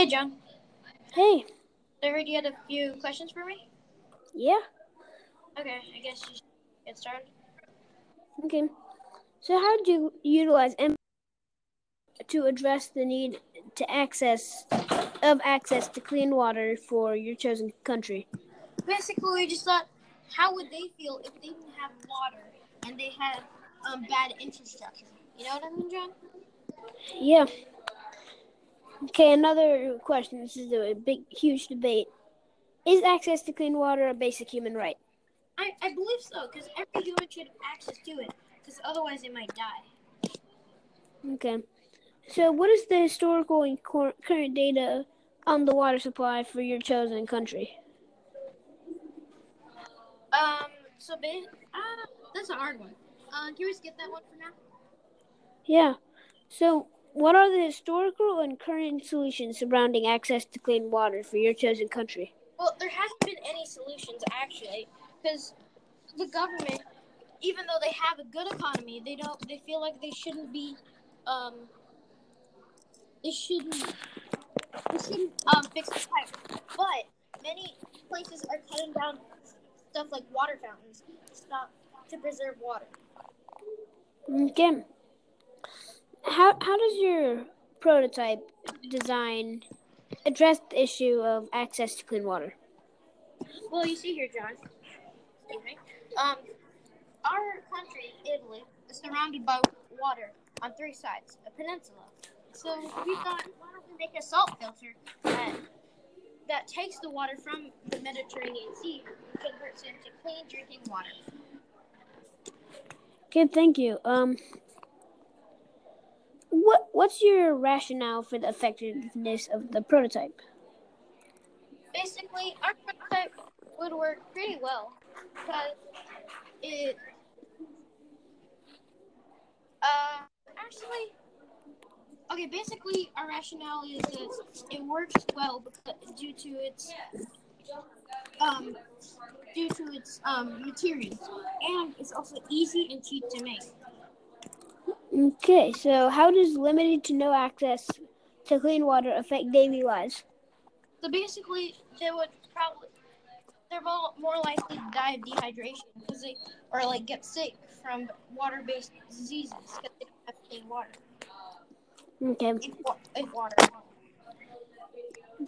Hey, John. Hey, I heard you had a few questions for me. yeah, Okay, I guess you should get started. okay. So, how do you utilize M to address the need to access of access to clean water for your chosen country? Basically, we just thought, how would they feel if they didn't have water and they had um, bad infrastructure? You know what I mean, John? Yeah. Okay, another question. This is a big, huge debate. Is access to clean water a basic human right? I, I believe so, because every human should have access to it, because otherwise they might die. Okay. So, what is the historical and cor- current data on the water supply for your chosen country? Um, so, ba- uh, that's a hard one. Uh, can we skip that one for now? Yeah. So, what are the historical and current solutions surrounding access to clean water for your chosen country? Well, there hasn't been any solutions actually, because the government, even though they have a good economy, they don't. They feel like they shouldn't be. Um, they shouldn't. They shouldn't um, fix the pipe. But many places are cutting down stuff like water fountains, to stop to preserve water. Okay. How how does your prototype design address the issue of access to clean water? Well, you see here, John. Um, our country, Italy, is surrounded by water on three sides, a peninsula. So we thought, why don't we make a salt filter that that takes the water from the Mediterranean Sea and converts it into clean drinking water. Good, thank you. Um, what what's your rationale for the effectiveness of the prototype? Basically, our prototype would work pretty well because it. Uh, actually, okay. Basically, our rationale is that it works well because due to its um due to its um materials, and it's also easy and cheap to make. Okay, so how does limited to no access to clean water affect daily lives? So basically, they would probably they're more likely to die of dehydration because they or like get sick from water-based diseases because they don't have clean water. Okay, If, if water.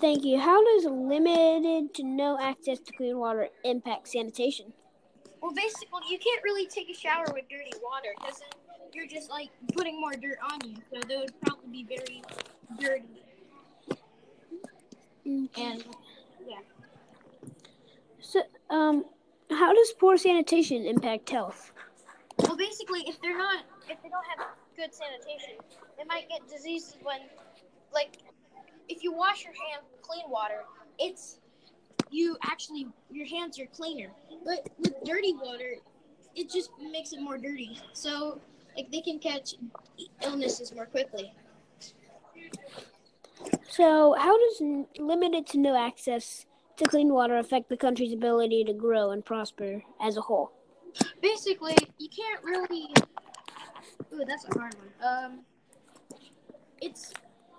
thank you. How does limited to no access to clean water impact sanitation? Well, basically, you can't really take a shower with dirty water because you're just like putting more dirt on you. So they would probably be very dirty. And yeah. So, um, how does poor sanitation impact health? Well, basically, if they're not, if they don't have good sanitation, they might get diseases when, like, if you wash your hands with clean water, it's you actually your hands are cleaner. But with dirty water, it just makes it more dirty. So, like, they can catch illnesses more quickly. So, how does n- limited to no access to clean water affect the country's ability to grow and prosper as a whole? Basically, you can't really. Ooh, that's a hard one. Um, it's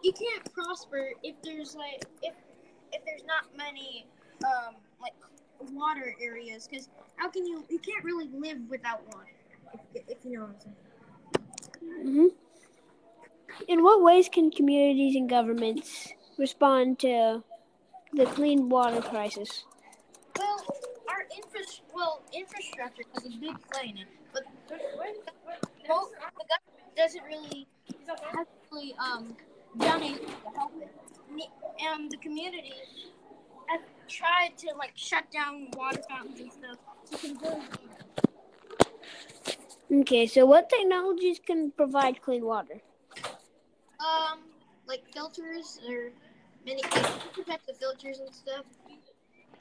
you can't prosper if there's like if if there's not many um like water areas because how can you you can't really live without water if, if you know what I'm saying. Hmm In what ways can communities and governments respond to the clean water crisis? Well, our infra well infrastructure has a big play in it, but well, the government doesn't really hasn't really um to help it, and the community has tried to like shut down water fountains and stuff to conserve. Okay, so what technologies can provide clean water? Um, like filters or many types of filters and stuff,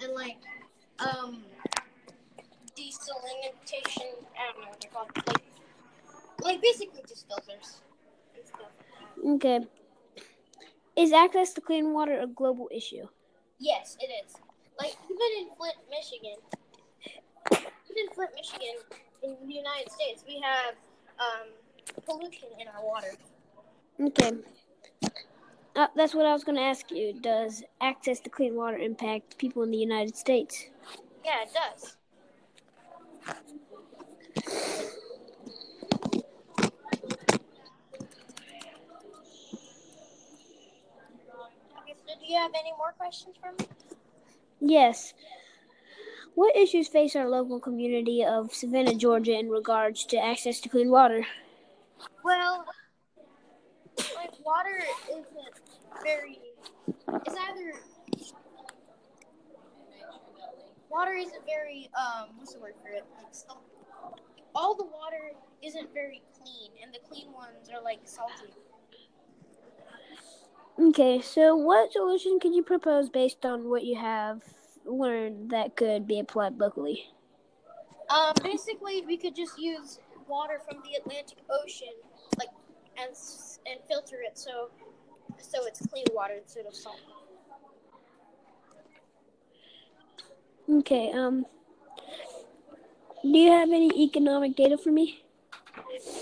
and like um desalination. I don't know what they're called. Like, like basically just filters and stuff. Okay. Is access to clean water a global issue? Yes, it is. Like even in Flint, Michigan, even in Flint, Michigan, in the United States, we have um pollution in our water. Okay. Uh, that's what I was going to ask you. Does access to clean water impact people in the United States? Yeah, it does. Okay, so do you have any more questions for me? Yes. What issues face our local community of Savannah, Georgia, in regards to access to clean water? Well, like water isn't very. It's either water isn't very um what's the word for it? Like, salt. All the water isn't very clean, and the clean ones are like salty. Okay, so what solution could you propose based on what you have learned that could be applied locally? Um, basically, we could just use water from the Atlantic Ocean, like, and and filter it so so it's clean water instead of salt. Okay, um, do you have any economic data for me?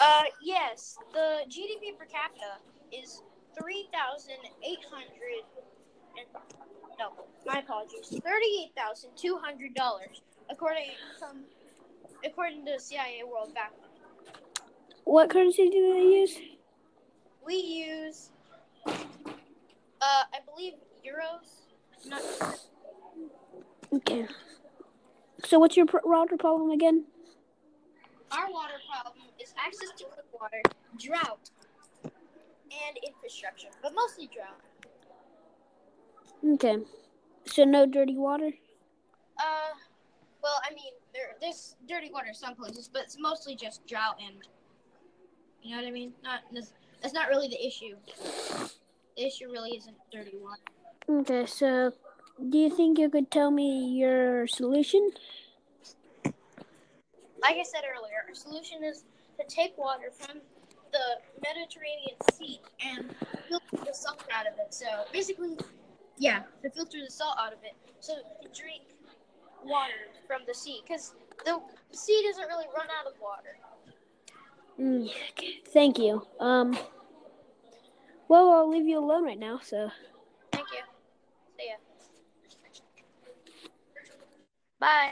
Uh, yes, the GDP per capita is three thousand eight hundred and no, my apologies, thirty-eight thousand two hundred dollars, according from according to CIA World Bank. What currency do they use? We use, uh, I believe euros. Not Okay. So what's your water problem again? our water problem is access to clean water, drought, and infrastructure, but mostly drought. Okay. So no dirty water? Uh, well, I mean, there there's dirty water some places, but it's mostly just drought and you know what I mean. Not this, that's not really the issue. The issue really isn't dirty water. Okay, so do you think you could tell me your solution? Like I said earlier, our solution is to take water from the Mediterranean Sea and filter the salt out of it. So basically, yeah, to filter the salt out of it, so drink water from the sea, because the sea doesn't really run out of water. Mm, thank you. Um. Well, I'll leave you alone right now. So. Thank you. See ya. Bye.